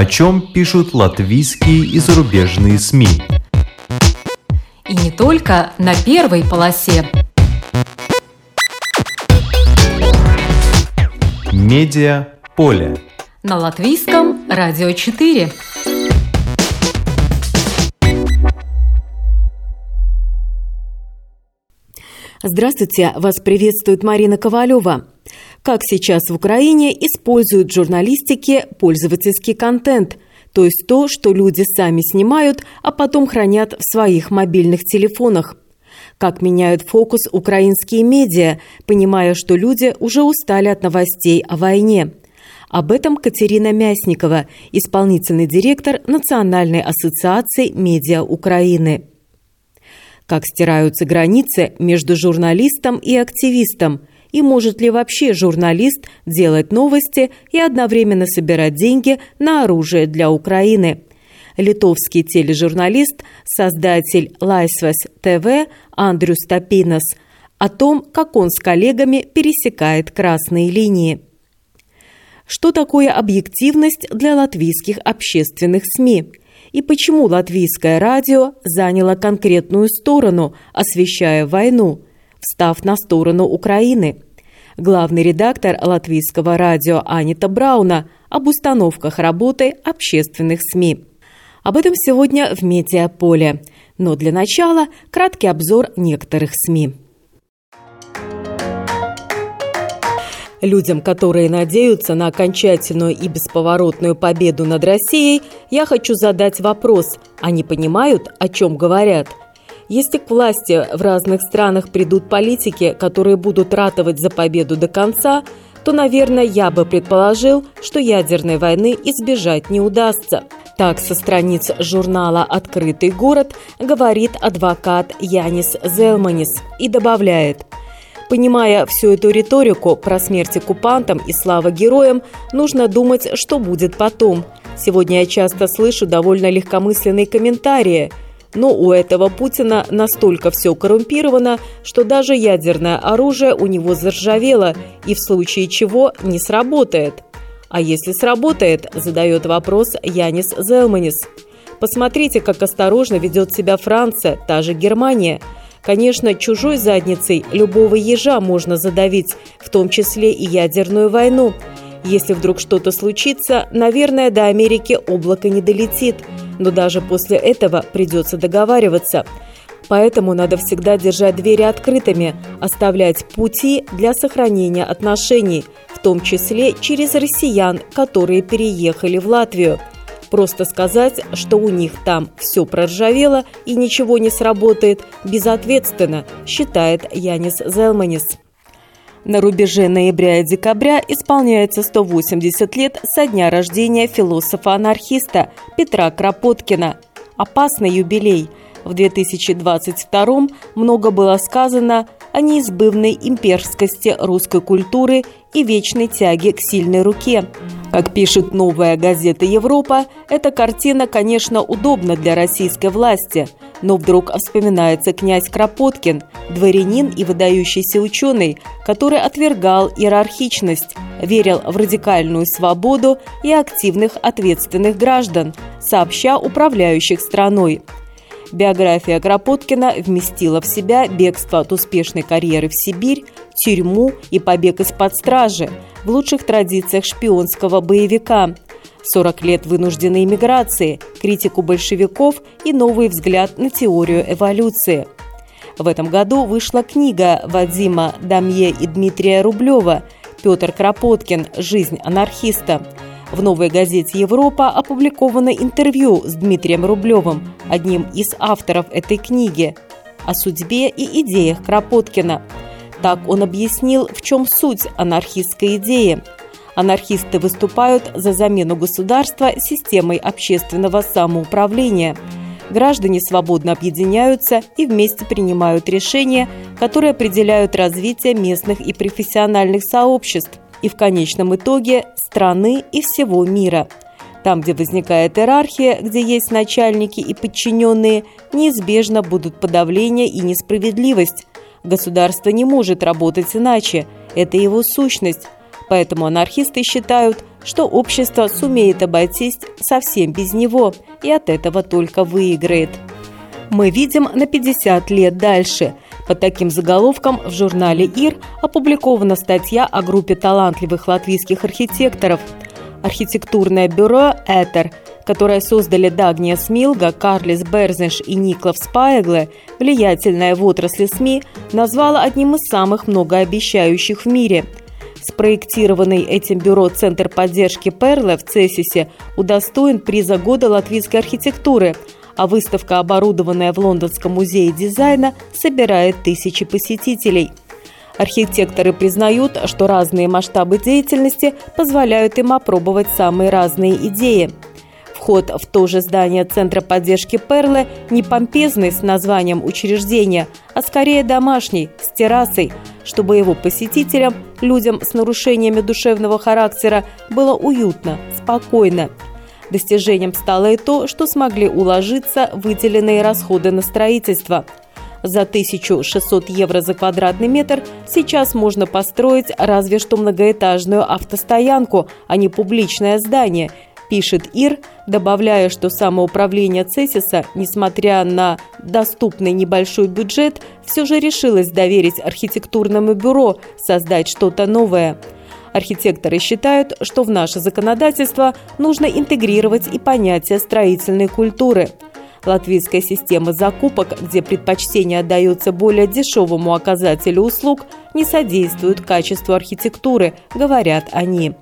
О чем пишут латвийские и зарубежные СМИ. И не только на первой полосе. Медиа поле. На латвийском радио 4. Здравствуйте, вас приветствует Марина Ковалева. Как сейчас в Украине используют в журналистике пользовательский контент, то есть то, что люди сами снимают, а потом хранят в своих мобильных телефонах. Как меняют фокус украинские медиа, понимая, что люди уже устали от новостей о войне. Об этом Катерина Мясникова, исполнительный директор Национальной ассоциации медиа Украины. Как стираются границы между журналистом и активистом? И может ли вообще журналист делать новости и одновременно собирать деньги на оружие для Украины? Литовский тележурналист, создатель Лайсвес ТВ Андрю Стапинос о том, как он с коллегами пересекает красные линии. Что такое объективность для латвийских общественных СМИ? и почему латвийское радио заняло конкретную сторону, освещая войну, встав на сторону Украины. Главный редактор латвийского радио Анита Брауна об установках работы общественных СМИ. Об этом сегодня в «Медиаполе». Но для начала краткий обзор некоторых СМИ. Людям, которые надеются на окончательную и бесповоротную победу над Россией, я хочу задать вопрос. Они понимают, о чем говорят? Если к власти в разных странах придут политики, которые будут ратовать за победу до конца, то, наверное, я бы предположил, что ядерной войны избежать не удастся. Так со страниц журнала «Открытый город» говорит адвокат Янис Зелманис и добавляет – Понимая всю эту риторику про смерть оккупантам и слава героям, нужно думать, что будет потом. Сегодня я часто слышу довольно легкомысленные комментарии. Но у этого Путина настолько все коррумпировано, что даже ядерное оружие у него заржавело и в случае чего не сработает. А если сработает, задает вопрос Янис Зелманис. Посмотрите, как осторожно ведет себя Франция, та же Германия – Конечно, чужой задницей любого ежа можно задавить, в том числе и ядерную войну. Если вдруг что-то случится, наверное, до Америки облако не долетит. Но даже после этого придется договариваться. Поэтому надо всегда держать двери открытыми, оставлять пути для сохранения отношений, в том числе через россиян, которые переехали в Латвию – Просто сказать, что у них там все проржавело и ничего не сработает, безответственно, считает Янис Зелманис. На рубеже ноября и декабря исполняется 180 лет со дня рождения философа-анархиста Петра Кропоткина. Опасный юбилей. В 2022 много было сказано о неизбывной имперскости русской культуры и вечной тяге к сильной руке. Как пишет новая газета «Европа», эта картина, конечно, удобна для российской власти, но вдруг вспоминается князь Кропоткин, дворянин и выдающийся ученый, который отвергал иерархичность, верил в радикальную свободу и активных ответственных граждан, сообща управляющих страной. Биография Кропоткина вместила в себя бегство от успешной карьеры в Сибирь, тюрьму и побег из-под стражи в лучших традициях шпионского боевика. 40 лет вынужденной иммиграции, критику большевиков и новый взгляд на теорию эволюции. В этом году вышла книга Вадима Дамье и Дмитрия Рублева «Петр Кропоткин. Жизнь анархиста», в новой газете «Европа» опубликовано интервью с Дмитрием Рублевым, одним из авторов этой книги, о судьбе и идеях Кропоткина. Так он объяснил, в чем суть анархистской идеи. Анархисты выступают за замену государства системой общественного самоуправления. Граждане свободно объединяются и вместе принимают решения, которые определяют развитие местных и профессиональных сообществ и в конечном итоге страны и всего мира. Там, где возникает иерархия, где есть начальники и подчиненные, неизбежно будут подавление и несправедливость. Государство не может работать иначе, это его сущность. Поэтому анархисты считают, что общество сумеет обойтись совсем без него и от этого только выиграет. Мы видим на 50 лет дальше. Под таким заголовком в журнале «Ир» опубликована статья о группе талантливых латвийских архитекторов. Архитектурное бюро «Этер», которое создали Дагния Смилга, Карлис Берзенш и Никлав Спаегле, влиятельная в отрасли СМИ, назвала одним из самых многообещающих в мире – Спроектированный этим бюро Центр поддержки Перле в Цессисе удостоен приза года латвийской архитектуры, а выставка, оборудованная в Лондонском музее дизайна, собирает тысячи посетителей. Архитекторы признают, что разные масштабы деятельности позволяют им опробовать самые разные идеи. Вход в то же здание Центра поддержки Перлы не помпезный с названием учреждения, а скорее домашний, с террасой, чтобы его посетителям, людям с нарушениями душевного характера, было уютно, спокойно. Достижением стало и то, что смогли уложиться выделенные расходы на строительство. За 1600 евро за квадратный метр сейчас можно построить разве что многоэтажную автостоянку, а не публичное здание – пишет Ир, добавляя, что самоуправление Цесиса, несмотря на доступный небольшой бюджет, все же решилось доверить архитектурному бюро создать что-то новое. Архитекторы считают, что в наше законодательство нужно интегрировать и понятие строительной культуры. Латвийская система закупок, где предпочтение отдается более дешевому оказателю услуг, не содействует качеству архитектуры, говорят они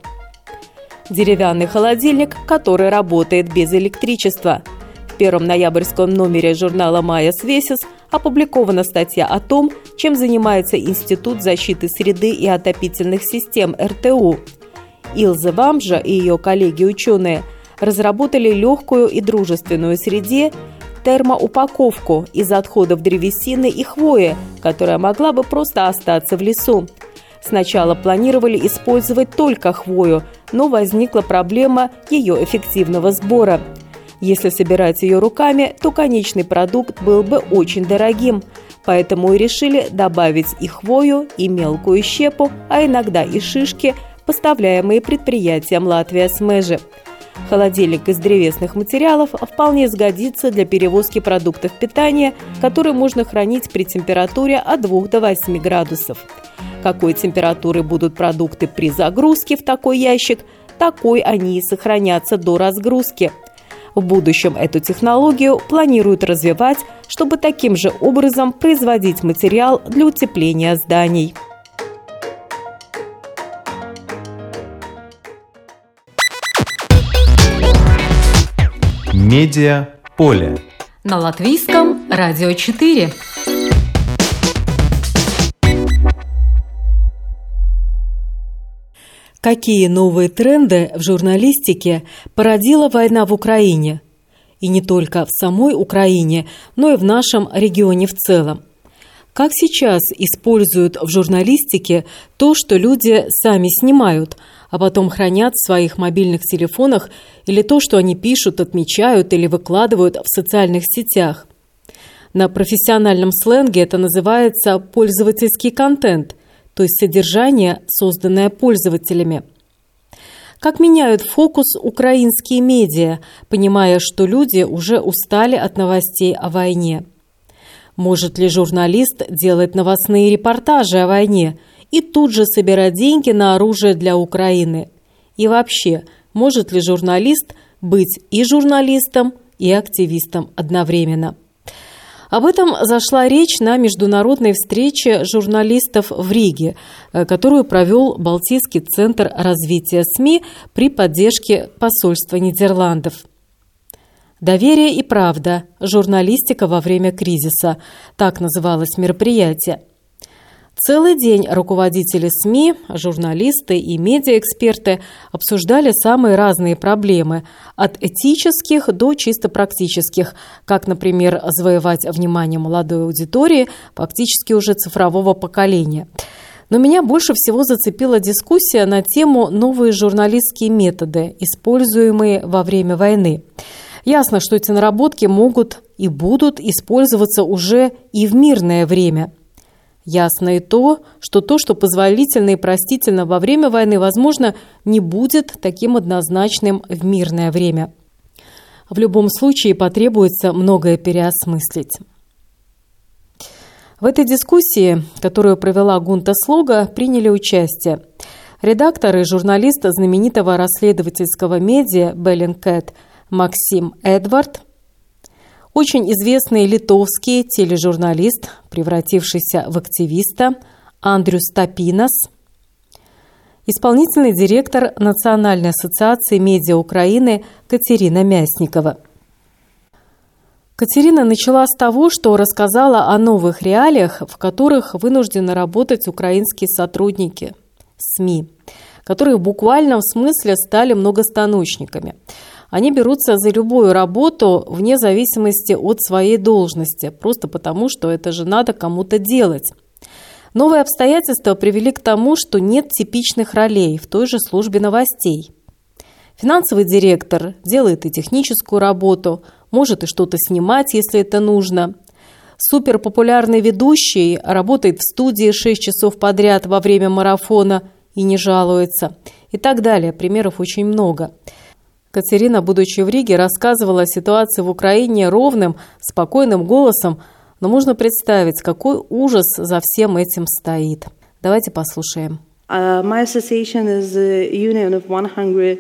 деревянный холодильник, который работает без электричества. В первом ноябрьском номере журнала «Майя Свесис» опубликована статья о том, чем занимается Институт защиты среды и отопительных систем РТУ. Илза Вамжа и ее коллеги-ученые разработали легкую и дружественную среде термоупаковку из отходов древесины и хвои, которая могла бы просто остаться в лесу. Сначала планировали использовать только хвою, но возникла проблема ее эффективного сбора. Если собирать ее руками, то конечный продукт был бы очень дорогим, поэтому и решили добавить и хвою, и мелкую щепу, а иногда и шишки, поставляемые предприятием Латвия Смежи. Холодильник из древесных материалов вполне сгодится для перевозки продуктов питания, которые можно хранить при температуре от 2 до 8 градусов. Какой температуры будут продукты при загрузке в такой ящик, такой они и сохранятся до разгрузки. В будущем эту технологию планируют развивать, чтобы таким же образом производить материал для утепления зданий. Медиа поле. На латвийском радио 4. Какие новые тренды в журналистике породила война в Украине? И не только в самой Украине, но и в нашем регионе в целом. Как сейчас используют в журналистике то, что люди сами снимают, а потом хранят в своих мобильных телефонах, или то, что они пишут, отмечают или выкладывают в социальных сетях? На профессиональном сленге это называется пользовательский контент, то есть содержание, созданное пользователями. Как меняют фокус украинские медиа, понимая, что люди уже устали от новостей о войне? Может ли журналист делать новостные репортажи о войне и тут же собирать деньги на оружие для Украины? И вообще, может ли журналист быть и журналистом, и активистом одновременно? Об этом зашла речь на международной встрече журналистов в Риге, э, которую провел Балтийский центр развития СМИ при поддержке посольства Нидерландов. «Доверие и правда. Журналистика во время кризиса» – так называлось мероприятие. Целый день руководители СМИ, журналисты и медиаэксперты обсуждали самые разные проблемы, от этических до чисто практических, как, например, завоевать внимание молодой аудитории, фактически уже цифрового поколения. Но меня больше всего зацепила дискуссия на тему «Новые журналистские методы, используемые во время войны». Ясно, что эти наработки могут и будут использоваться уже и в мирное время – Ясно и то, что то, что позволительно и простительно во время войны, возможно, не будет таким однозначным в мирное время. В любом случае потребуется многое переосмыслить. В этой дискуссии, которую провела Гунта Слога, приняли участие редактор и журналист знаменитого расследовательского медиа «Беллинкэт» Максим Эдвард, очень известный литовский тележурналист, превратившийся в активиста Андрюс Тапинас, исполнительный директор Национальной ассоциации медиа Украины Катерина Мясникова. Катерина начала с того, что рассказала о новых реалиях, в которых вынуждены работать украинские сотрудники СМИ, которые в буквальном смысле стали многостаночниками. Они берутся за любую работу вне зависимости от своей должности, просто потому, что это же надо кому-то делать. Новые обстоятельства привели к тому, что нет типичных ролей в той же службе новостей. Финансовый директор делает и техническую работу – может и что-то снимать, если это нужно. Суперпопулярный ведущий работает в студии 6 часов подряд во время марафона и не жалуется. И так далее. Примеров очень много. Катерина, будучи в Риге, рассказывала о ситуации в Украине ровным, спокойным голосом, но можно представить, какой ужас за всем этим стоит. Давайте послушаем. Uh, my association is a union of 100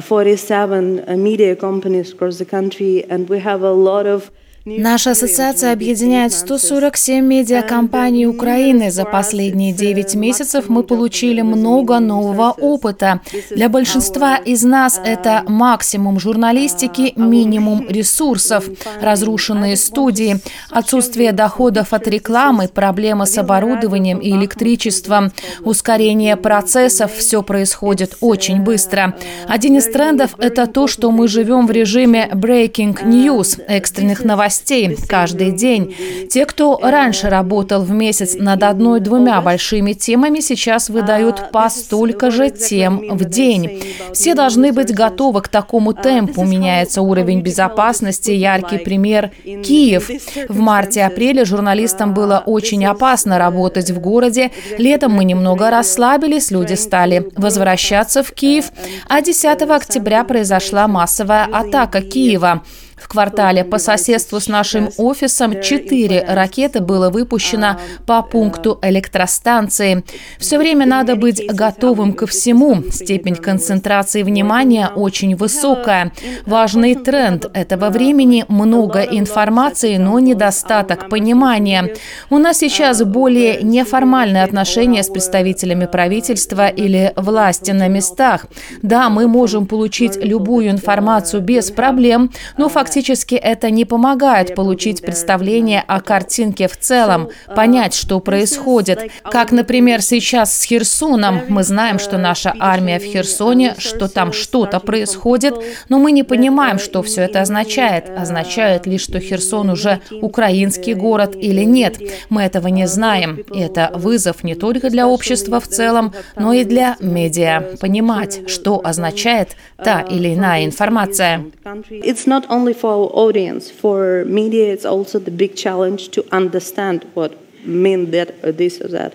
47 media companies across the country, and we have a lot of Наша ассоциация объединяет 147 медиакомпаний Украины. За последние 9 месяцев мы получили много нового опыта. Для большинства из нас это максимум журналистики, минимум ресурсов, разрушенные студии, отсутствие доходов от рекламы, проблемы с оборудованием и электричеством, ускорение процессов. Все происходит очень быстро. Один из трендов – это то, что мы живем в режиме breaking news, экстренных новостей новостей каждый день. Те, кто раньше работал в месяц над одной-двумя большими темами, сейчас выдают по столько же тем в день. Все должны быть готовы к такому темпу. Меняется уровень безопасности. Яркий пример – Киев. В марте-апреле журналистам было очень опасно работать в городе. Летом мы немного расслабились, люди стали возвращаться в Киев. А 10 октября произошла массовая атака Киева. В квартале по соседству с нашим офисом четыре ракеты было выпущено по пункту электростанции. Все время надо быть готовым ко всему. Степень концентрации внимания очень высокая. Важный тренд этого времени – много информации, но недостаток понимания. У нас сейчас более неформальные отношения с представителями правительства или власти на местах. Да, мы можем получить любую информацию без проблем, но фактически Фактически это не помогает получить представление о картинке в целом, понять, что происходит. Как, например, сейчас с Херсоном. Мы знаем, что наша армия в Херсоне, что там что-то происходит, но мы не понимаем, что все это означает. Означает ли, что Херсон уже украинский город или нет. Мы этого не знаем. И это вызов не только для общества в целом, но и для медиа. Понимать, что означает та или иная информация. It's not only for our audience, for media, it's also the big challenge to understand what mean that or this or that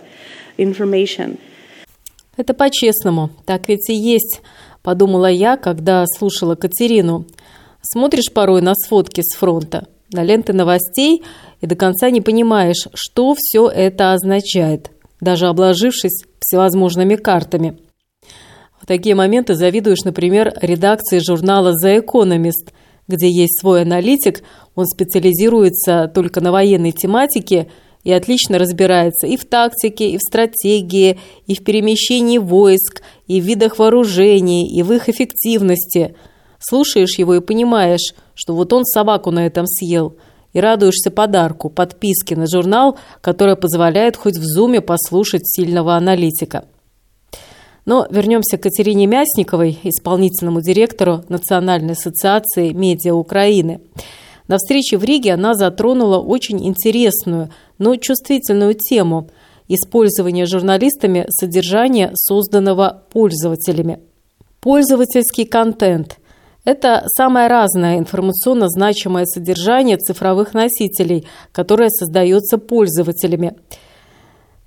information. Это по-честному, так ведь и есть, подумала я, когда слушала Катерину. Смотришь порой на сводки с фронта, на ленты новостей и до конца не понимаешь, что все это означает, даже обложившись всевозможными картами. В такие моменты завидуешь, например, редакции журнала «The Economist», где есть свой аналитик, он специализируется только на военной тематике и отлично разбирается и в тактике, и в стратегии, и в перемещении войск, и в видах вооружений, и в их эффективности. Слушаешь его и понимаешь, что вот он собаку на этом съел, и радуешься подарку, подписке на журнал, которая позволяет хоть в зуме послушать сильного аналитика. Но вернемся к Катерине Мясниковой, исполнительному директору Национальной ассоциации медиа Украины. На встрече в Риге она затронула очень интересную, но чувствительную тему – использование журналистами содержания, созданного пользователями. Пользовательский контент – это самое разное информационно значимое содержание цифровых носителей, которое создается пользователями –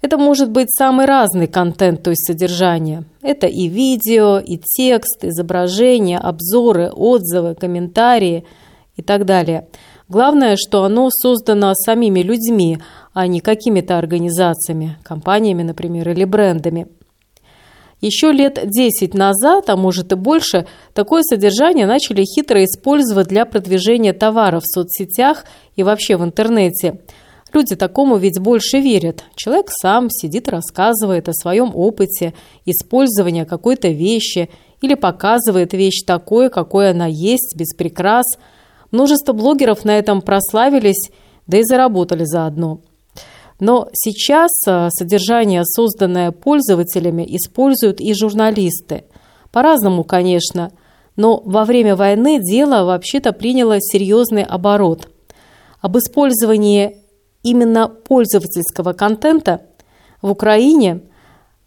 Это может быть самый разный контент, то есть содержание. Это и видео, и текст, изображения, обзоры, отзывы, комментарии и так далее. Главное, что оно создано самими людьми, а не какими-то организациями, компаниями, например, или брендами. Еще лет 10 назад, а может и больше, такое содержание начали хитро использовать для продвижения товаров в соцсетях и вообще в интернете – Люди такому ведь больше верят. Человек сам сидит, рассказывает о своем опыте использования какой-то вещи или показывает вещь такой, какой она есть, без прикрас. Множество блогеров на этом прославились, да и заработали заодно. Но сейчас а, содержание, созданное пользователями, используют и журналисты. По-разному, конечно, но во время войны дело вообще-то приняло серьезный оборот. Об использовании именно пользовательского контента в Украине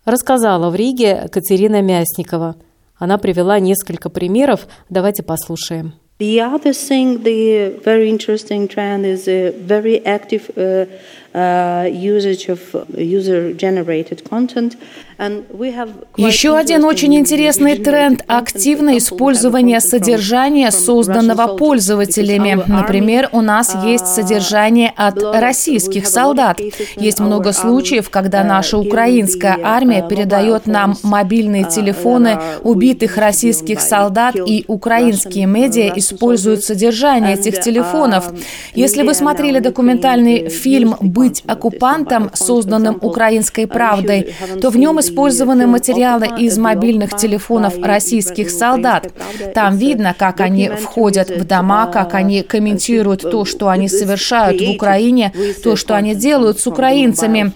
рассказала в Риге Катерина Мясникова. Она привела несколько примеров. Давайте послушаем. The other thing, the very interesting trend is a very active uh, uh, content. Еще один очень интересный тренд – активное использование содержания, созданного пользователями. Например, у нас uh, есть содержание от российских солдат. Есть много случаев, когда наша украинская армия передает нам мобильные телефоны убитых российских солдат, и украинские медиа используют содержание этих телефонов. Если вы смотрели документальный фильм «Быть оккупантом», созданным «Украинской правдой», то в нем использованы материалы из мобильных телефонов российских солдат. Там видно, как они входят в дома, как они комментируют то, что они совершают в Украине, то, что они делают с украинцами.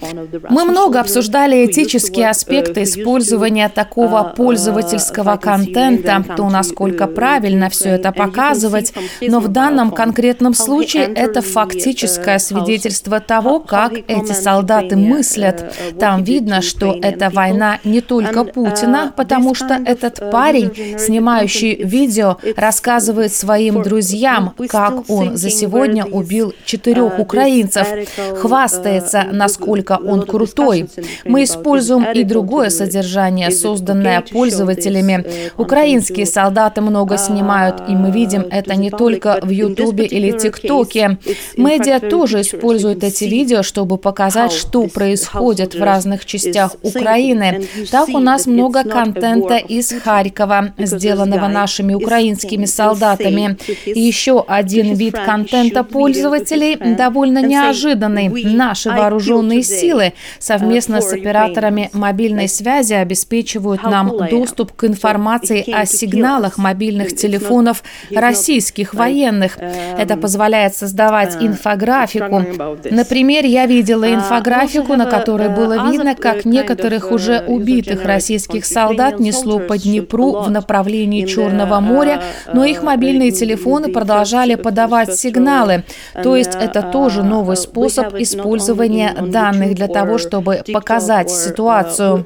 Мы много обсуждали этические аспекты использования такого пользовательского контента, то, насколько правильно все это показывает, доказывать, но в данном конкретном случае это фактическое свидетельство того, как эти солдаты мыслят. Там видно, что это война не только Путина, потому что этот парень, снимающий видео, рассказывает своим друзьям, как он за сегодня убил четырех украинцев, хвастается, насколько он крутой. Мы используем и другое содержание, созданное пользователями. Украинские солдаты много снимают, и мы видим, видим это не только в Ютубе или ТикТоке. Медиа тоже используют эти видео, чтобы показать, что происходит в разных частях Украины. Так у нас много контента из Харькова, сделанного нашими украинскими солдатами. И еще один вид контента пользователей довольно неожиданный. Наши вооруженные силы совместно с операторами мобильной связи обеспечивают нам доступ к информации о сигналах мобильных телефонов российских военных. Это позволяет создавать инфографику. Например, я видела инфографику, на которой было видно, как некоторых уже убитых российских солдат несло по Днепру в направлении Черного моря, но их мобильные телефоны продолжали подавать сигналы. То есть это тоже новый способ использования данных для того, чтобы показать ситуацию.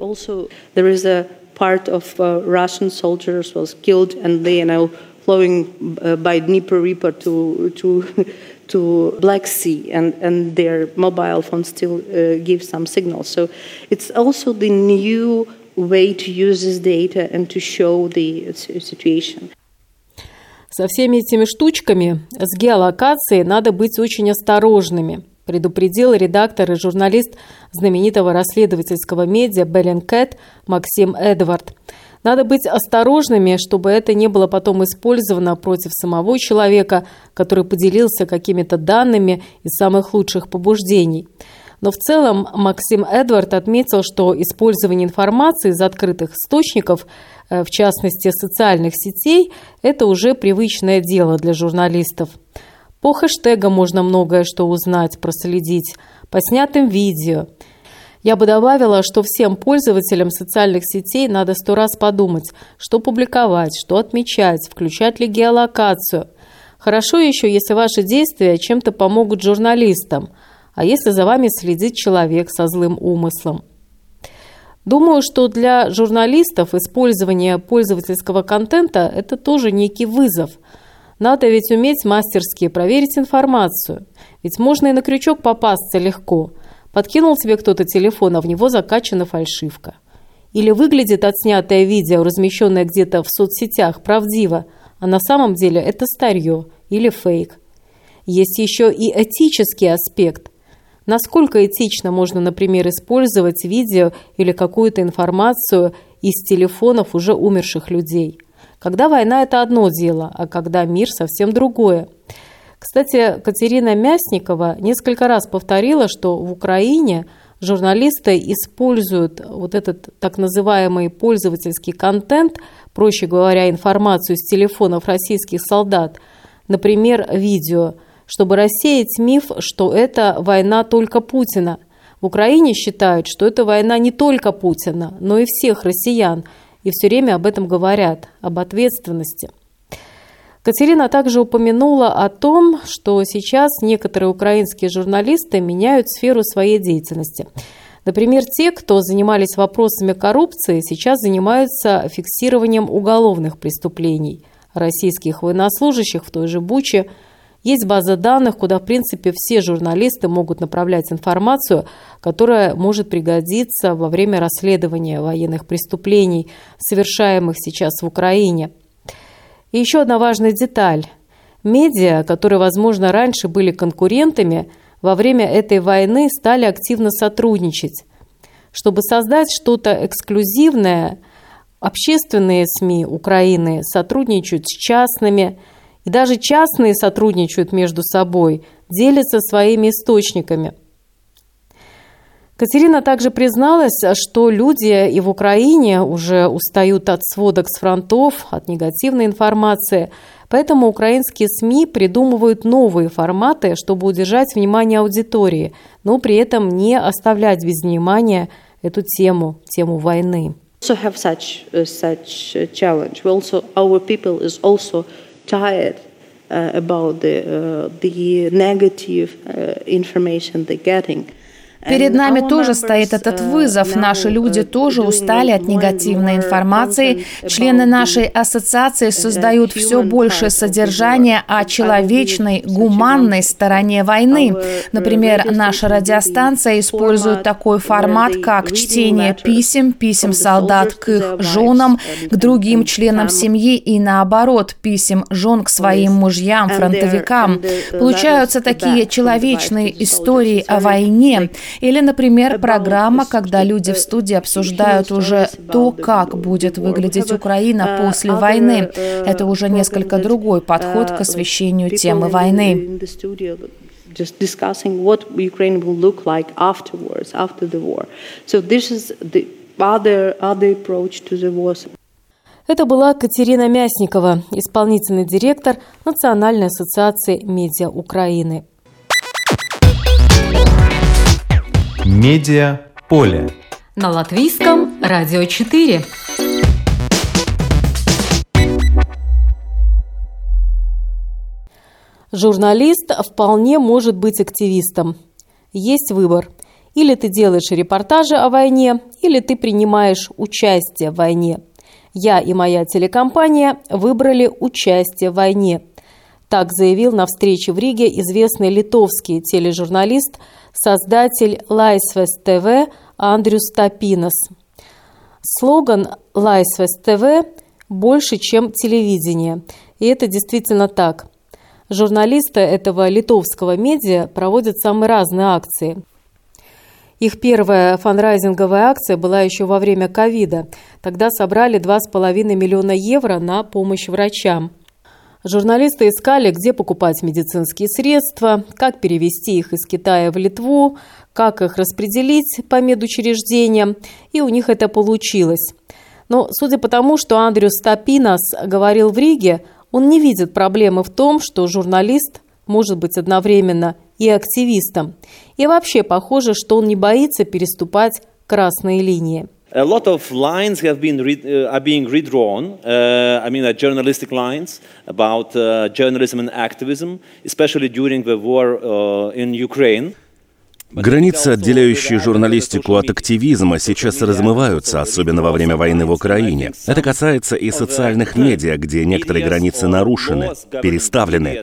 part of uh, Russian soldiers was killed and they now flowing uh, by Dnieper Reaper to, to, to Black Sea, and, and their mobile phone still uh, gives some signals. So it's also the new way to use this data and to show the situation. Со всеми этими штучками с геолокацией надо быть очень осторожными, предупредил редактор и журналист знаменитого расследовательского медиа Беллинкет Максим Эдвард. Надо быть осторожными, чтобы это не было потом использовано против самого человека, который поделился какими-то данными из самых лучших побуждений. Но в целом Максим Эдвард отметил, что использование информации из открытых источников, э, в частности социальных сетей, это уже привычное дело для журналистов. По хэштегам можно многое что узнать, проследить, по снятым видео – я бы добавила, что всем пользователям социальных сетей надо сто раз подумать, что публиковать, что отмечать, включать ли геолокацию. Хорошо еще, если ваши действия чем-то помогут журналистам, а если за вами следит человек со злым умыслом. Думаю, что для журналистов использование пользовательского контента – это тоже некий вызов. Надо ведь уметь мастерски проверить информацию, ведь можно и на крючок попасться легко – Подкинул тебе кто-то телефон, а в него закачана фальшивка. Или выглядит отснятое видео, размещенное где-то в соцсетях, правдиво, а на самом деле это старье или фейк. Есть еще и этический аспект. Насколько этично можно, например, использовать видео или какую-то информацию из телефонов уже умерших людей? Когда война – это одно дело, а когда мир – совсем другое. Кстати, Катерина Мясникова несколько раз повторила, что в Украине журналисты используют вот этот так называемый пользовательский контент, проще говоря, информацию с телефонов российских солдат, например, видео – чтобы рассеять миф, что это война только Путина. В Украине считают, что это война не только Путина, но и всех россиян, и все время об этом говорят, об ответственности. Катерина также упомянула о том, что сейчас некоторые украинские журналисты меняют сферу своей деятельности. Например, те, кто занимались вопросами коррупции, сейчас занимаются фиксированием уголовных преступлений российских военнослужащих в той же Буче – есть база данных, куда, в принципе, все журналисты могут направлять информацию, которая может пригодиться во время расследования военных преступлений, совершаемых сейчас в Украине. И еще одна важная деталь. Медиа, которые, возможно, раньше были конкурентами, во время этой войны стали активно сотрудничать. Чтобы создать что-то эксклюзивное, общественные СМИ Украины сотрудничают с частными, и даже частные сотрудничают между собой, делятся своими источниками. Катерина также призналась, что люди и в Украине уже устают от сводок с фронтов, от негативной информации, поэтому украинские СМИ придумывают новые форматы, чтобы удержать внимание аудитории, но при этом не оставлять без внимания эту тему, тему войны. Also have uh, such uh, uh, negative uh, information they're getting. Перед нами тоже стоит этот uh, вызов. Наши люди тоже устали от негативной информации. Члены нашей ассоциации создают все больше содержания о человечной, гуманной стороне войны. Например, наша радиостанция использует такой формат, как чтение писем, писем солдат к их женам, к другим членам семьи и наоборот, писем жен к своим мужьям, фронтовикам. Получаются такие человечные истории о войне. Или, например, программа, когда люди в студии обсуждают уже то, как будет выглядеть Украина после войны. Это уже несколько другой подход к освещению темы войны. just discussing what Ukraine will look like afterwards, after the war. So this is the other, other approach to the war. Это была Катерина Мясникова, исполнительный директор Национальной ассоциации медиа Украины. Медиа поле. На латвийском радио 4. Журналист вполне может быть активистом. Есть выбор. Или ты делаешь репортажи о войне, или ты принимаешь участие в войне. Я и моя телекомпания выбрали участие в войне. Так заявил на встрече в Риге известный литовский тележурналист – создатель Лайсвес ТВ Андрюс Тапинос. Слоган Лайсвес ТВ больше, чем телевидение. И это действительно так. Журналисты этого литовского медиа проводят самые разные акции. Их первая фанрайзинговая акция была еще во время ковида. Тогда собрали 2,5 миллиона евро на помощь врачам. Журналисты искали, где покупать медицинские средства, как перевести их из Китая в Литву, как их распределить по медучреждениям, и у них это получилось. Но судя по тому, что Андрюс Стапинас говорил в Риге, он не видит проблемы в том, что журналист может быть одновременно и активистом. И вообще похоже, что он не боится переступать красные линии. A lot of lines have been uh, are being redrawn. Uh, I mean, uh, journalistic lines about uh, journalism and activism, especially during the war uh, in Ukraine. Границы, отделяющие журналистику от активизма, сейчас размываются, особенно во время войны в Украине. Это касается и социальных медиа, где некоторые границы нарушены, переставлены.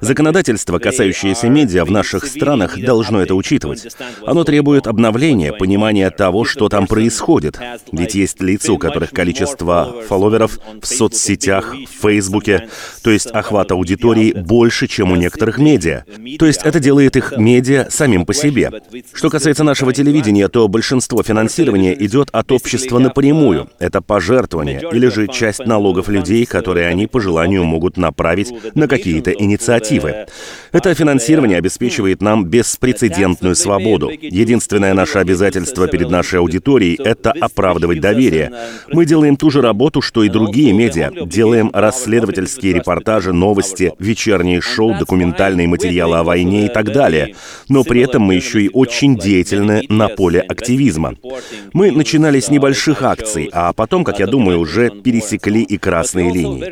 Законодательство, касающееся медиа в наших странах, должно это учитывать. Оно требует обновления, понимания того, что там происходит. Ведь есть лица, у которых количество фолловеров в соцсетях, в Фейсбуке, то есть охват аудитории больше, чем у некоторых медиа. То есть это делает их медиа самим по себе себе. Что касается нашего телевидения, то большинство финансирования идет от общества напрямую. Это пожертвования или же часть налогов людей, которые они по желанию могут направить на какие-то инициативы. Это финансирование обеспечивает нам беспрецедентную свободу. Единственное наше обязательство перед нашей аудиторией — это оправдывать доверие. Мы делаем ту же работу, что и другие медиа. Делаем расследовательские репортажи, новости, вечерние шоу, документальные материалы о войне и так далее. Но при этом мы еще и очень деятельны на поле активизма. Мы начинали с небольших акций, а потом, как я думаю, уже пересекли и красные линии.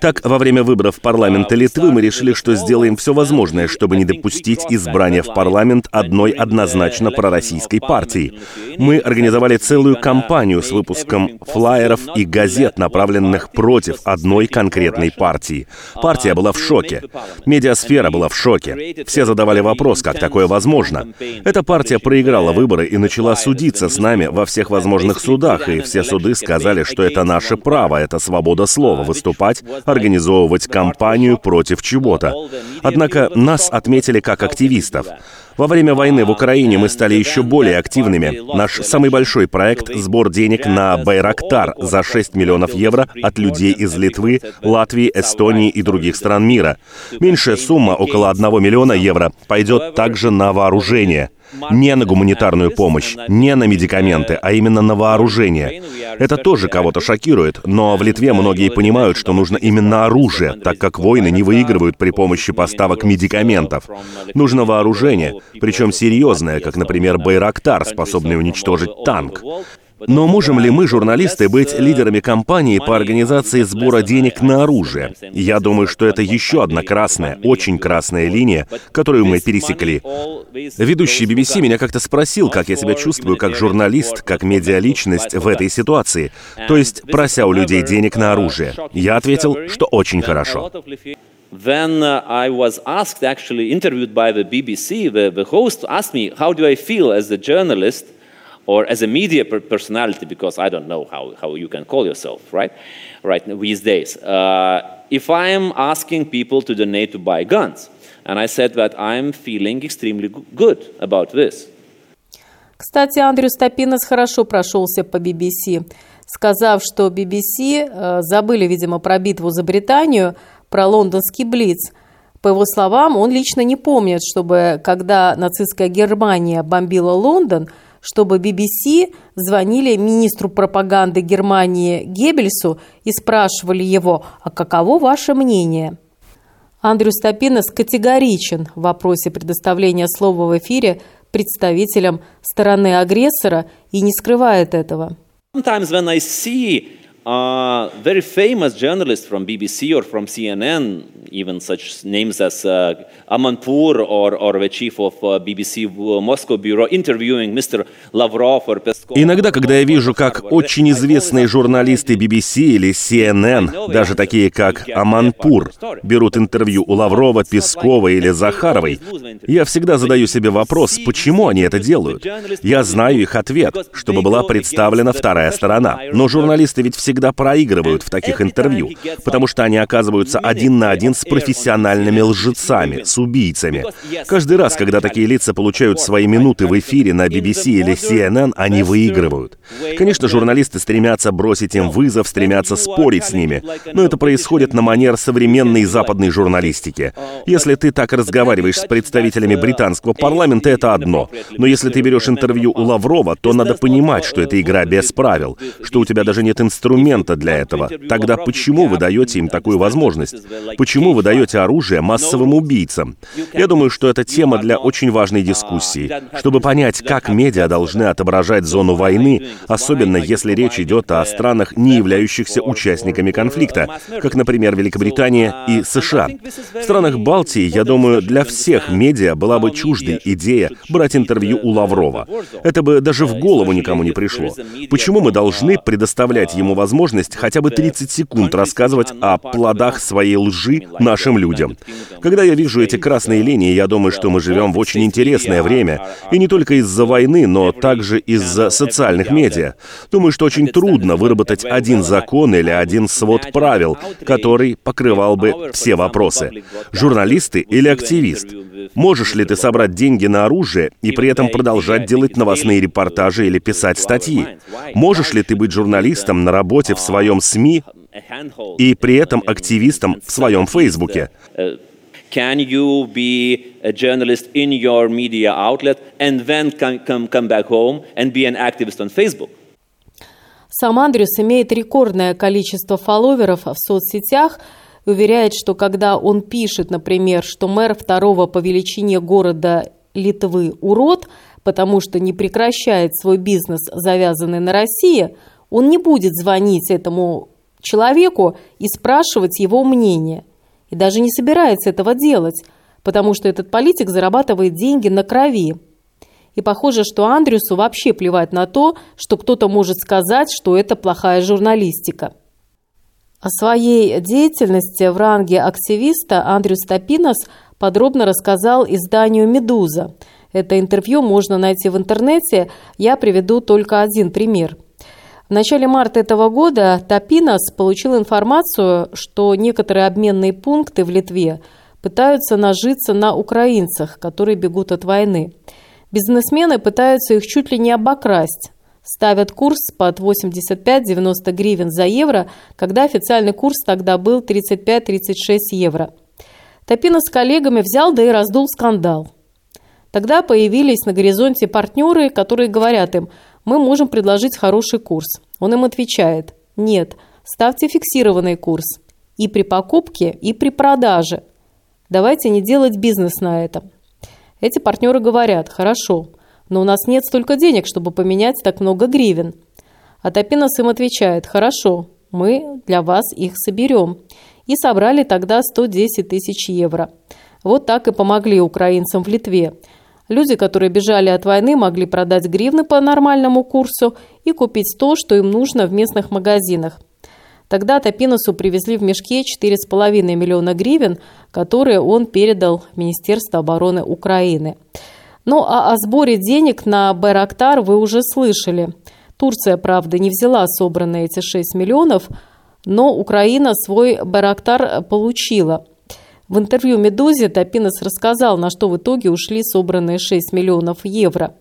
Так, во время выборов парламента Литвы мы решили, что сделаем все возможное, чтобы не допустить избрания в парламент одной однозначно пророссийской партии. Мы организовали целую кампанию с выпуском флаеров и газет, направленных против одной конкретной партии. Партия была в шоке. Медиасфера была в шоке. Все задавали вопрос, как такое возможно. Эта партия проиграла выборы и начала судиться с нами во всех возможных судах, и все суды сказали, что это наше право, это свобода слова, выступать, организовывать кампанию против чего-то. Однако нас отметили как активистов. Во время войны в Украине мы стали еще более активными. Наш самый большой проект — сбор денег на Байрактар за 6 миллионов евро от людей из Литвы, Латвии, Эстонии и других стран мира. Меньшая сумма, около 1 миллиона евро, пойдет также на вооружение — не на гуманитарную помощь, не на медикаменты, а именно на вооружение. Это тоже кого-то шокирует, но в Литве многие понимают, что нужно именно оружие, так как войны не выигрывают при помощи поставок медикаментов. Нужно вооружение, причем серьезное, как, например, Байрактар, способный уничтожить танк. Но можем ли мы, журналисты, быть лидерами кампании по организации сбора денег на оружие? Я думаю, что это еще одна красная, очень красная линия, которую мы пересекли. Ведущий BBC меня как-то спросил, как я себя чувствую как журналист, как медиаличность в этой ситуации, то есть прося у людей денег на оружие. Я ответил, что очень хорошо. Then uh, I was asked, actually interviewed by the BBC, the, the host asked me, how do I feel as a journalist or as a media personality, because I don't know how, how you can call yourself, right? Right these days. Uh, if I am asking people to donate to buy guns, and I said that I'm feeling extremely good about this. Кстати, Андрю Стапинос хорошо прошелся по BBC, сказав, что BBC э, забыли, видимо, про битву за Британию, про лондонский Блиц. По его словам, он лично не помнит, чтобы, когда нацистская Германия бомбила Лондон, чтобы BBC звонили министру пропаганды Германии Геббельсу и спрашивали его, а каково ваше мнение? Андрю Стапинос категоричен в вопросе предоставления слова в эфире представителям стороны агрессора и не скрывает этого. Sometimes when I see uh, very famous journalists from BBC or from CNN, even such names as uh, Amanpour or, or the chief of uh, BBC Moscow bureau, interviewing Mr. Lavrov or Peskov. Иногда, когда я вижу, как очень известные журналисты BBC или CNN, даже такие как Аманпур, берут интервью у Лаврова, Пескова или Захаровой, я всегда задаю себе вопрос, почему они это делают. Я знаю их ответ, чтобы была представлена вторая сторона. Но журналисты ведь всегда всегда проигрывают в таких интервью, потому что они оказываются один на один с профессиональными лжецами, с убийцами. Каждый раз, когда такие лица получают свои минуты в эфире на BBC или CNN, они выигрывают. Конечно, журналисты стремятся бросить им вызов, стремятся спорить с ними, но это происходит на манер современной западной журналистики. Если ты так разговариваешь с представителями британского парламента, это одно. Но если ты берешь интервью у Лаврова, то надо понимать, что это игра без правил, что у тебя даже нет инструментов, инструмента для этого. Тогда почему вы даете им такую возможность? Почему вы даете оружие массовым убийцам? Я думаю, что это тема для очень важной дискуссии, чтобы понять, как медиа должны отображать зону войны, особенно если речь идет о странах, не являющихся участниками конфликта, как, например, Великобритания и США. В странах Балтии, я думаю, для всех медиа была бы чуждой идея брать интервью у Лаврова. Это бы даже в голову никому не пришло. Почему мы должны предоставлять ему возможность хотя бы 30 секунд рассказывать о плодах своей лжи нашим людям? Когда я вижу эти красные линии, я думаю, что мы живем в очень интересное время. И не только из-за войны, но также из-за социальных медиа. Думаю, что очень трудно выработать один закон или один свод правил, который покрывал бы все вопросы. Журналисты или активист? Можешь ли ты собрать деньги на оружие и при этом продолжать делать новостные репортажи или писать статьи? Можешь ли ты быть журналистом на работе в своем СМИ и при этом активистом в своем Фейсбуке? Can you be a journalist in your media outlet and then come, come, come back home and be an activist on Facebook? Сам Андрюс имеет рекордное количество фолловеров в соцсетях и уверяет, что когда он пишет, например, что мэр второго по величине города Литвы урод, потому что не прекращает свой бизнес, завязанный на России, он не будет звонить этому человеку и спрашивать его мнение. И даже не собирается этого делать, потому что этот политик зарабатывает деньги на крови. И похоже, что Андрюсу вообще плевать на то, что кто-то может сказать, что это плохая журналистика. О своей деятельности в ранге активиста Андрюс Топинос подробно рассказал изданию «Медуза». Это интервью можно найти в интернете, я приведу только один пример. В начале марта этого года Топинос получил информацию, что некоторые обменные пункты в Литве пытаются нажиться на украинцах, которые бегут от войны – Бизнесмены пытаются их чуть ли не обокрасть. Ставят курс под 85-90 гривен за евро, когда официальный курс тогда был 35-36 евро. Топина с коллегами взял да и раздул скандал. Тогда появились на горизонте партнеры, которые говорят им, мы можем предложить хороший курс. Он им отвечает, нет, ставьте фиксированный курс. И при покупке, и при продаже. Давайте не делать бизнес на этом. Эти партнеры говорят, хорошо, но у нас нет столько денег, чтобы поменять так много гривен. А Топинос им отвечает, хорошо, мы для вас их соберем. И собрали тогда 110 тысяч евро. Вот так и помогли украинцам в Литве. Люди, которые бежали от войны, могли продать гривны по нормальному курсу и купить то, что им нужно в местных магазинах. Тогда Топиносу привезли в мешке 4,5 миллиона гривен, которые он передал в Министерство обороны Украины. Ну а о сборе денег на Байрактар вы уже слышали. Турция, правда, не взяла собранные эти 6 миллионов, но Украина свой Байрактар получила. В интервью «Медузе» Топинос рассказал, на что в итоге ушли собранные 6 миллионов евро.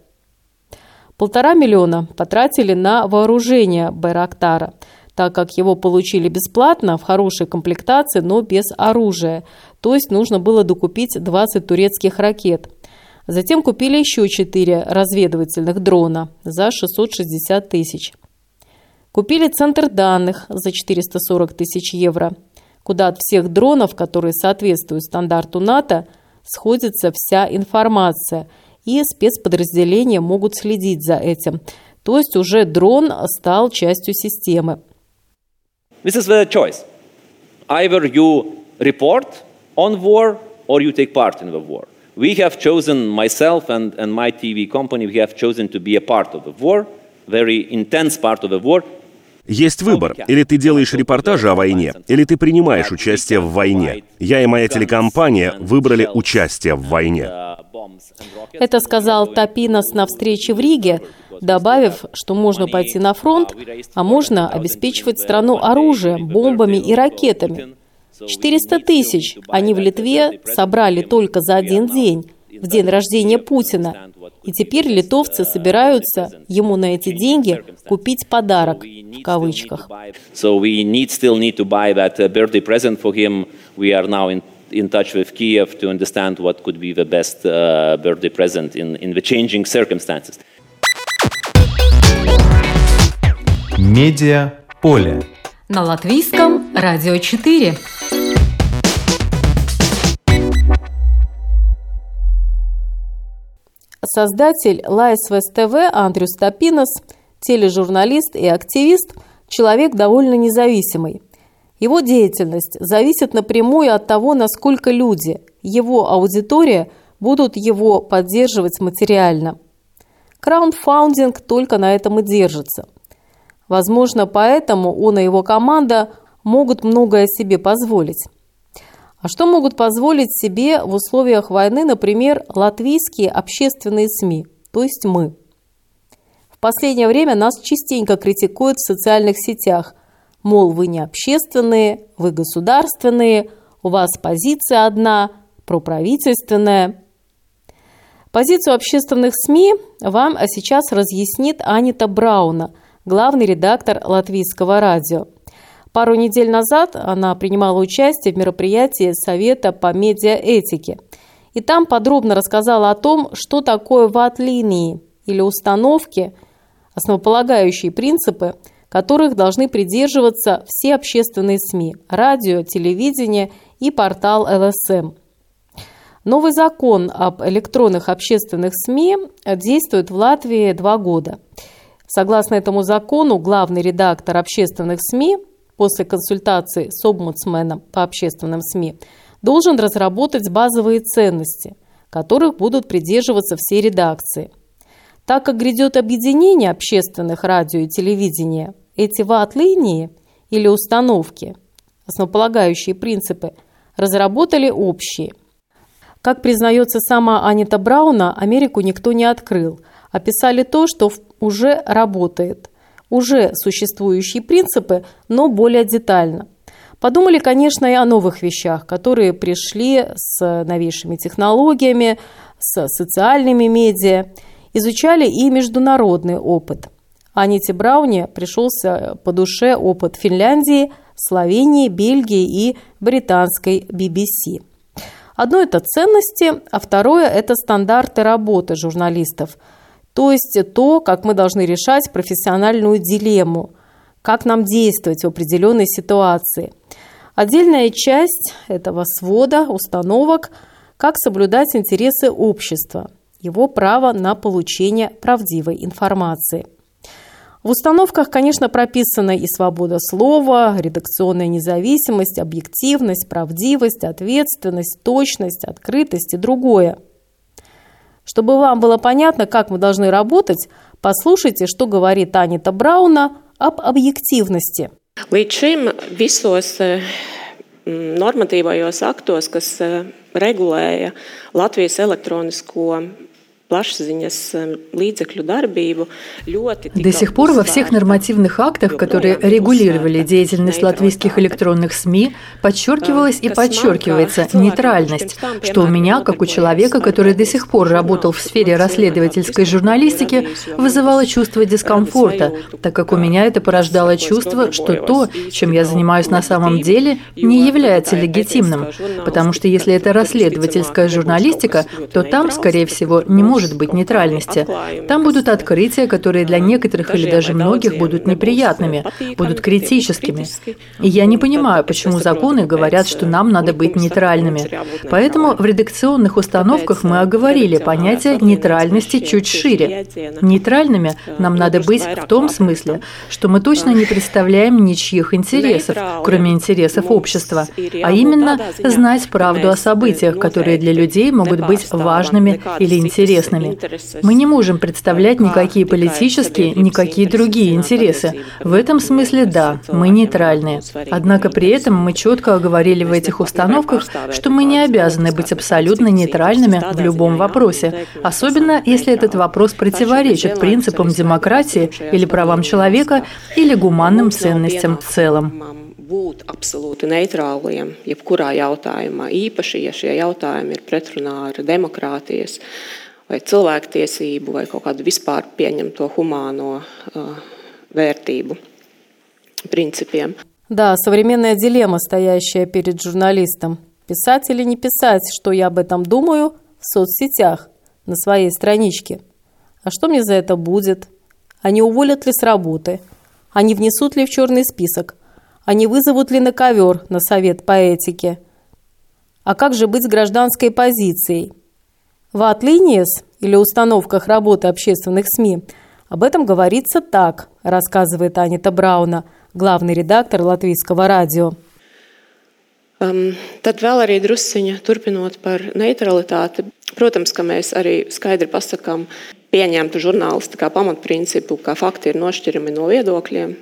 Полтора миллиона потратили на вооружение Байрактара – так как его получили бесплатно, в хорошей комплектации, но без оружия. То есть нужно было докупить 20 турецких ракет. Затем купили еще 4 разведывательных дрона за 660 тысяч. Купили центр данных за 440 тысяч евро, куда от всех дронов, которые соответствуют стандарту НАТО, сходится вся информация, и спецподразделения могут следить за этим. То есть уже дрон стал частью системы. This is the choice. Either you report on war or you take part in the war. We have chosen, myself and, and my TV company, we have chosen to be a part of the war, very intense part of the war. Есть выбор. Или ты делаешь репортажи о войне, или ты принимаешь участие в войне. Я и моя телекомпания выбрали участие в войне. Это сказал Топинос на встрече в Риге, добавив, что можно пойти на фронт, а можно обеспечивать страну оружием, бомбами и ракетами. 400 тысяч они в Литве собрали только за один день, в день рождения Путина. И теперь литовцы собираются ему на эти деньги купить подарок, в кавычках. in touch with Kiev to understand what could be the best uh, birthday present in, in the changing circumstances. Медиа поле. на латвийском радио 4. Создатель Лайсвес ТВ Андрю Стапинос, тележурналист и активист, человек довольно независимый. Его деятельность зависит напрямую от того, насколько люди, его аудитория, будут его поддерживать материально. Краундфаундинг только на этом и держится. Возможно, поэтому он и его команда могут многое себе позволить. А что могут позволить себе в условиях войны, например, латвийские общественные СМИ, то есть мы? В последнее время нас частенько критикуют в социальных сетях, мол, вы не общественные, вы государственные, у вас позиция одна, проправительственная. Позицию общественных СМИ вам сейчас разъяснит Анита Брауна, главный редактор Латвийского радио. Пару недель назад она принимала участие в мероприятии Совета по медиаэтике. И там подробно рассказала о том, что такое ват-линии или установки, основополагающие принципы, которых должны придерживаться все общественные СМИ – радио, телевидение и портал ЛСМ. Новый закон об электронных общественных СМИ действует в Латвии два года. Согласно этому закону, главный редактор общественных СМИ после консультации с омбудсменом по общественным СМИ должен разработать базовые ценности, которых будут придерживаться все редакции. Так как грядет объединение общественных радио и телевидения, эти ват-линии или установки, основополагающие принципы, разработали общие. Как признается сама Анита Брауна, Америку никто не открыл, описали то, что уже работает – уже существующие принципы, но более детально. Подумали, конечно, и о новых вещах, которые пришли с новейшими технологиями, с социальными медиа, изучали и международный опыт. Аните Брауне пришелся по душе опыт Финляндии, Словении, Бельгии и британской BBC. Одно это ценности, а второе это стандарты работы журналистов – то есть то, как мы должны решать профессиональную дилемму, как нам действовать в определенной ситуации. Отдельная часть этого свода установок, как соблюдать интересы общества, его право на получение правдивой информации. В установках, конечно, прописана и свобода слова, редакционная независимость, объективность, правдивость, ответственность, точность, открытость и другое – чтобы вам было понятно, как мы должны работать, послушайте, что говорит Анита Брауна об объективности. Līdz šim visos normatīvajos aktos, kas regulēja Latvijas elektronisko до сих пор во всех нормативных актах, которые регулировали деятельность латвийских электронных СМИ, подчеркивалась и подчеркивается нейтральность, что у меня, как у человека, который до сих пор работал в сфере расследовательской журналистики, вызывало чувство дискомфорта, так как у меня это порождало чувство, что то, чем я занимаюсь на самом деле, не является легитимным, потому что если это расследовательская журналистика, то там, скорее всего, не может может быть нейтральности. Там будут открытия, которые для некоторых или даже многих будут неприятными, будут критическими. И я не понимаю, почему законы говорят, что нам надо быть нейтральными. Поэтому в редакционных установках мы оговорили понятие нейтральности чуть шире. Нейтральными нам надо быть в том смысле, что мы точно не представляем ничьих интересов, кроме интересов общества, а именно знать правду о событиях, которые для людей могут быть важными или интересными интересными. Мы не можем представлять никакие политические, никакие другие интересы. В этом смысле да, мы нейтральные. Однако при этом мы четко оговорили в этих установках, что мы не обязаны быть абсолютно нейтральными в любом вопросе, особенно если этот вопрос противоречит принципам демократии или правам человека или гуманным ценностям в целом. būt absolūti neitrāliem jebkurā jautājumā, īpaši, ja šie jautājumi ir pretrunā ar demokrātijas vai cilvēktiesību vai kaut kādu vispār pieņemto humāno uh, vērtību принципе. Да, современная дилемма, стоящая перед журналистом. Писать или не писать, что я об этом думаю в соцсетях, на своей страничке. А что мне за это будет? Они уволят ли с работы? Они внесут ли в черный список? Не вызовут ли на ковер на совет по этике? А как же быть с гражданской позицией? В «Атлиниес» или установках работы общественных СМИ об этом говорится так, рассказывает Анита Брауна, главный редактор латвийского радио. Um, tad vēl arī drusciņa turpinot par neutralitāti. Protams, ka mēs arī skaidri pasakām pieņemtu žurnālistiskā pamatprincipu, ka fakti ir nošķirami no viedokļiem.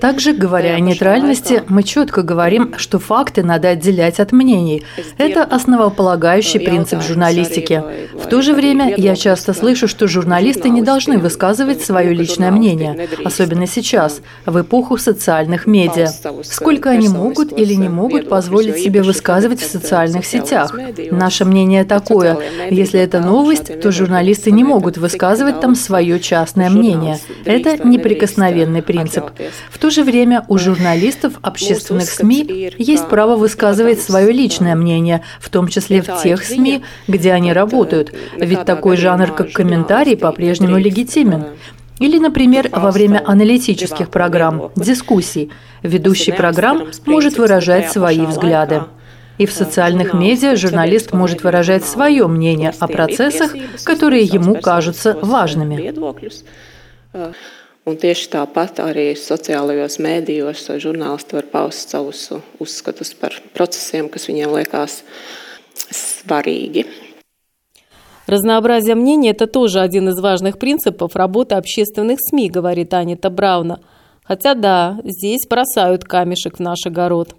Также, говоря о нейтральности, мы четко говорим, что факты надо отделять от мнений. Это основополагающий принцип журналистики. В то же время я часто слышу, что журналисты не должны высказывать свое личное мнение, особенно сейчас, в эпоху социальных медиа. Сколько они могут или не могут позволить себе высказывать в социальных сетях? Наше мнение такое. Если это новость, то журналисты не могут высказывать там свое частное мнение. Это неприкосновенный принцип. В то же время у журналистов общественных СМИ есть право высказывать свое личное мнение, в том числе в тех СМИ, где они работают, ведь такой жанр, как комментарий, по-прежнему легитимен. Или, например, во время аналитических программ, дискуссий, ведущий программ может выражать свои взгляды. И в социальных медиа журналист может выражать свое мнение о процессах, которые ему кажутся важными. Un tieši tāpat arī sociālajos mēdījos žurnālisti var paust savus uzskatus par procesiem, kas viņiem liekas svarīgi. Разнообразие мнений – это тоже один из важных принципов работы общественных СМИ, говорит Анита Брауна. Хотя да, здесь бросают камешек в наш огород.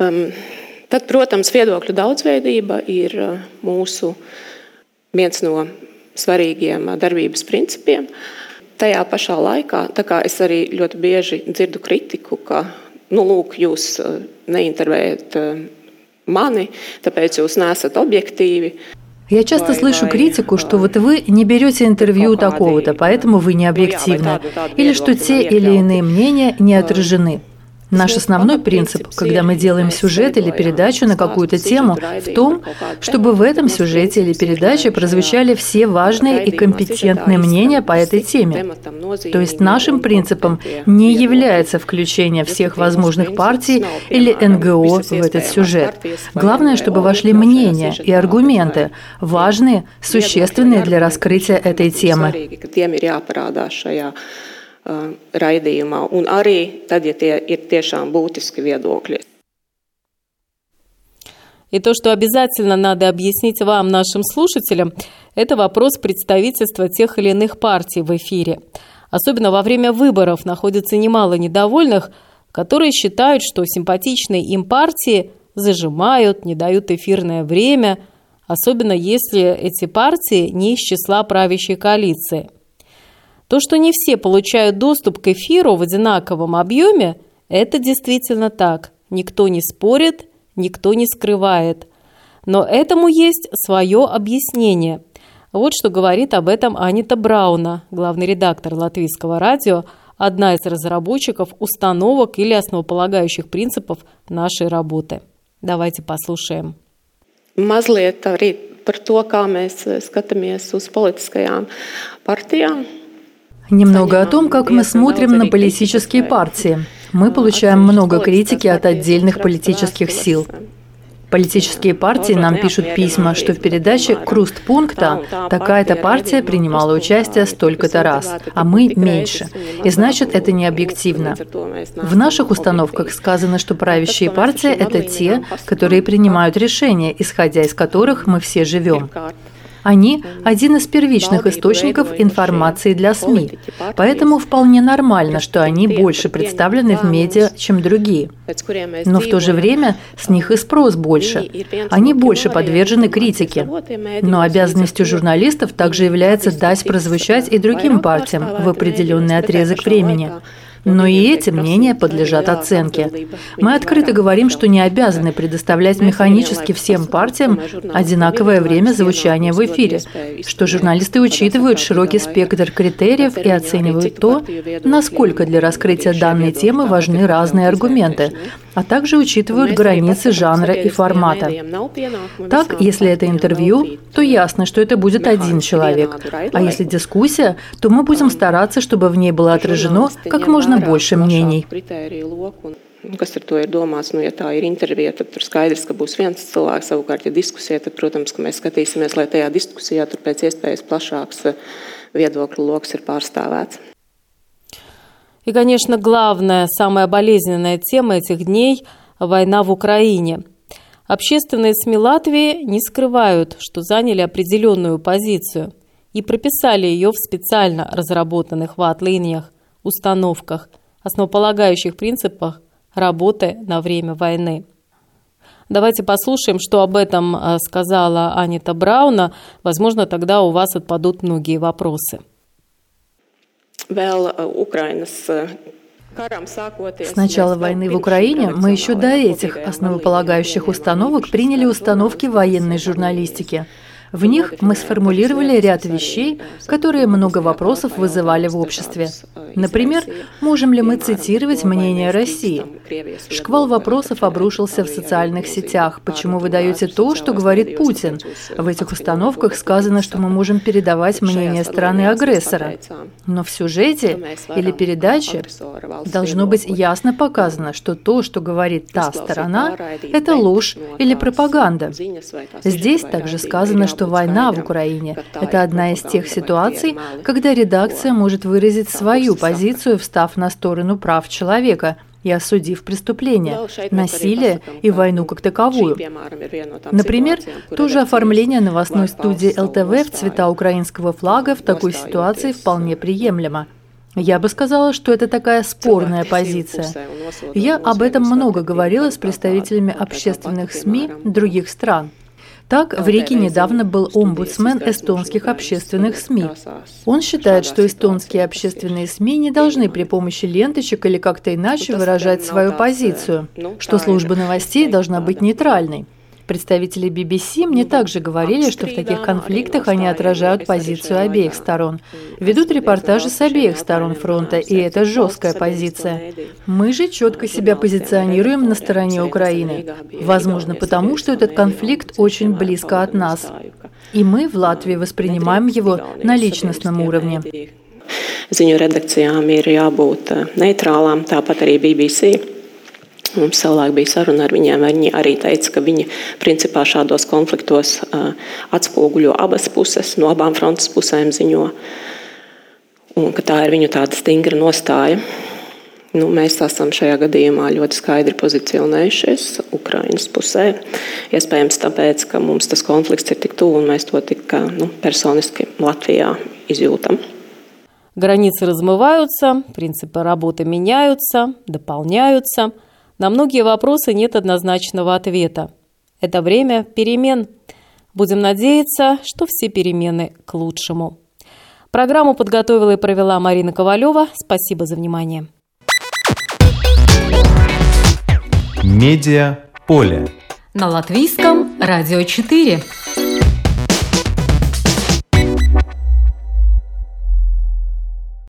Um, tad, protams, viedokļu daudzveidība ir mūsu viens no svarīgiem darbības principiem. Uh, tajā pašā laikā es arī ļoti bieži dzirdu kritiku, ka, nu, lūk, jūs eh, neintervējat eh, mani, tāpēc jūs nesat objektīvi. Я часто слышу критику, что вот вы не берете интервью такого-то, поэтому вы не объективны, или что те или иные мнения не отражены. Наш основной принцип, когда мы делаем сюжет или передачу на какую-то тему, в том, чтобы в этом сюжете или передаче прозвучали все важные и компетентные мнения по этой теме. То есть нашим принципом не является включение всех возможных партий или НГО в этот сюжет. Главное, чтобы вошли мнения и аргументы, важные, существенные для раскрытия этой темы raidījumā, un arī tad, ja tie ir tiešām būtiski viedokļi. И то, что обязательно надо объяснить вам, нашим слушателям, это вопрос представительства тех или иных партий в эфире. Особенно во время выборов находится немало недовольных, которые считают, что симпатичные им партии зажимают, не дают эфирное время, особенно если эти партии не из числа правящей коалиции – то, что не все получают доступ к эфиру в одинаковом объеме, это действительно так. Никто не спорит, никто не скрывает. Но этому есть свое объяснение. Вот что говорит об этом Анита Брауна, главный редактор латвийского радио, одна из разработчиков установок или основополагающих принципов нашей работы. Давайте послушаем. Mazliet arī par to, kā mēs skatāmies uz politiskajām. Немного о том, как мы смотрим на политические партии. Мы получаем много критики от отдельных политических сил. Политические партии нам пишут письма, что в передаче «Круст пункта» такая-то партия принимала участие столько-то раз, а мы меньше. И значит, это не объективно. В наших установках сказано, что правящие партии – это те, которые принимают решения, исходя из которых мы все живем. Они – один из первичных источников информации для СМИ, поэтому вполне нормально, что они больше представлены в медиа, чем другие. Но в то же время с них и спрос больше. Они больше подвержены критике. Но обязанностью журналистов также является дать прозвучать и другим партиям в определенный отрезок времени. Но и эти мнения подлежат оценке. Мы открыто говорим, что не обязаны предоставлять механически всем партиям одинаковое время звучания в эфире, что журналисты учитывают широкий спектр критериев и оценивают то, насколько для раскрытия данной темы важны разные аргументы, а также учитывают границы жанра и формата. Так, если это интервью, то ясно, что это будет один человек. А если дискуссия, то мы будем стараться, чтобы в ней было отражено как можно больше мнений. Kas ar to ir domāts? Nu, ja tā ir intervija, tad tur skaidrs, ka būs viens cilvēks. Savukārt, ja diskusija, tad, protams, mēs skatīsimies, lai tajā diskusijā tur pēc iespējas plašāks viedokļu lokus ir pārstāvēts. И, конечно, главная, самая болезненная тема этих дней – война в Украине. Общественные СМИ Латвии не скрывают, что заняли определенную позицию и прописали ее в специально разработанных ват-линиях, установках, основополагающих принципах работы на время войны. Давайте послушаем, что об этом э, сказала Анита Брауна. Возможно, тогда у вас отпадут многие вопросы. Vēl Украinas с начала войны в Украине мы еще до этих основополагающих установок приняли установки военной журналистики – в них мы сформулировали ряд вещей, которые много вопросов вызывали в обществе. Например, можем ли мы цитировать мнение России? Шквал вопросов обрушился в социальных сетях. Почему вы даете то, что говорит Путин? В этих установках сказано, что мы можем передавать мнение страны-агрессора. Но в сюжете или передаче должно быть ясно показано, что то, что говорит та сторона, это ложь или пропаганда. Здесь также сказано, что что война в Украине – это одна из тех ситуаций, когда редакция может выразить свою позицию, встав на сторону прав человека и осудив преступление, насилие и войну как таковую. Например, то же оформление новостной студии ЛТВ в цвета украинского флага в такой ситуации вполне приемлемо. Я бы сказала, что это такая спорная позиция. Я об этом много говорила с представителями общественных СМИ других стран. Так, в Риге недавно был омбудсмен эстонских общественных СМИ. Он считает, что эстонские общественные СМИ не должны при помощи ленточек или как-то иначе выражать свою позицию, что служба новостей должна быть нейтральной. Представители BBC мне также говорили, что в таких конфликтах они отражают позицию обеих сторон. Ведут репортажи с обеих сторон фронта, и это жесткая позиция. Мы же четко себя позиционируем на стороне Украины. Возможно, потому что этот конфликт очень близко от нас. И мы в Латвии воспринимаем его на личностном уровне. Ziņu redakcijām ir jābūt neitrālām, tāpat arī BBC. Mums savulaik bija saruna ar viņiem. Viņi arī teica, ka viņi principā šādos konfliktos uh, atspoguļo abas puses, no abām frontes pusēm ziņo. Un ka tā ir viņu tāda stingra nostāja. Nu, mēs esam šajā gadījumā ļoti skaidri pozicionējušies Ukraiņas pusē. Iespējams, tāpēc, ka mums tas konflikts ir tik tuvu un mēs to tik nu, personiski Latvijā izjūtam. Границы размываются, принципы работы меняются, дополняются – на многие вопросы нет однозначного ответа. Это время перемен. Будем надеяться, что все перемены к лучшему. Программу подготовила и провела Марина Ковалева. Спасибо за внимание. Медиа поле. На латвийском радио 4.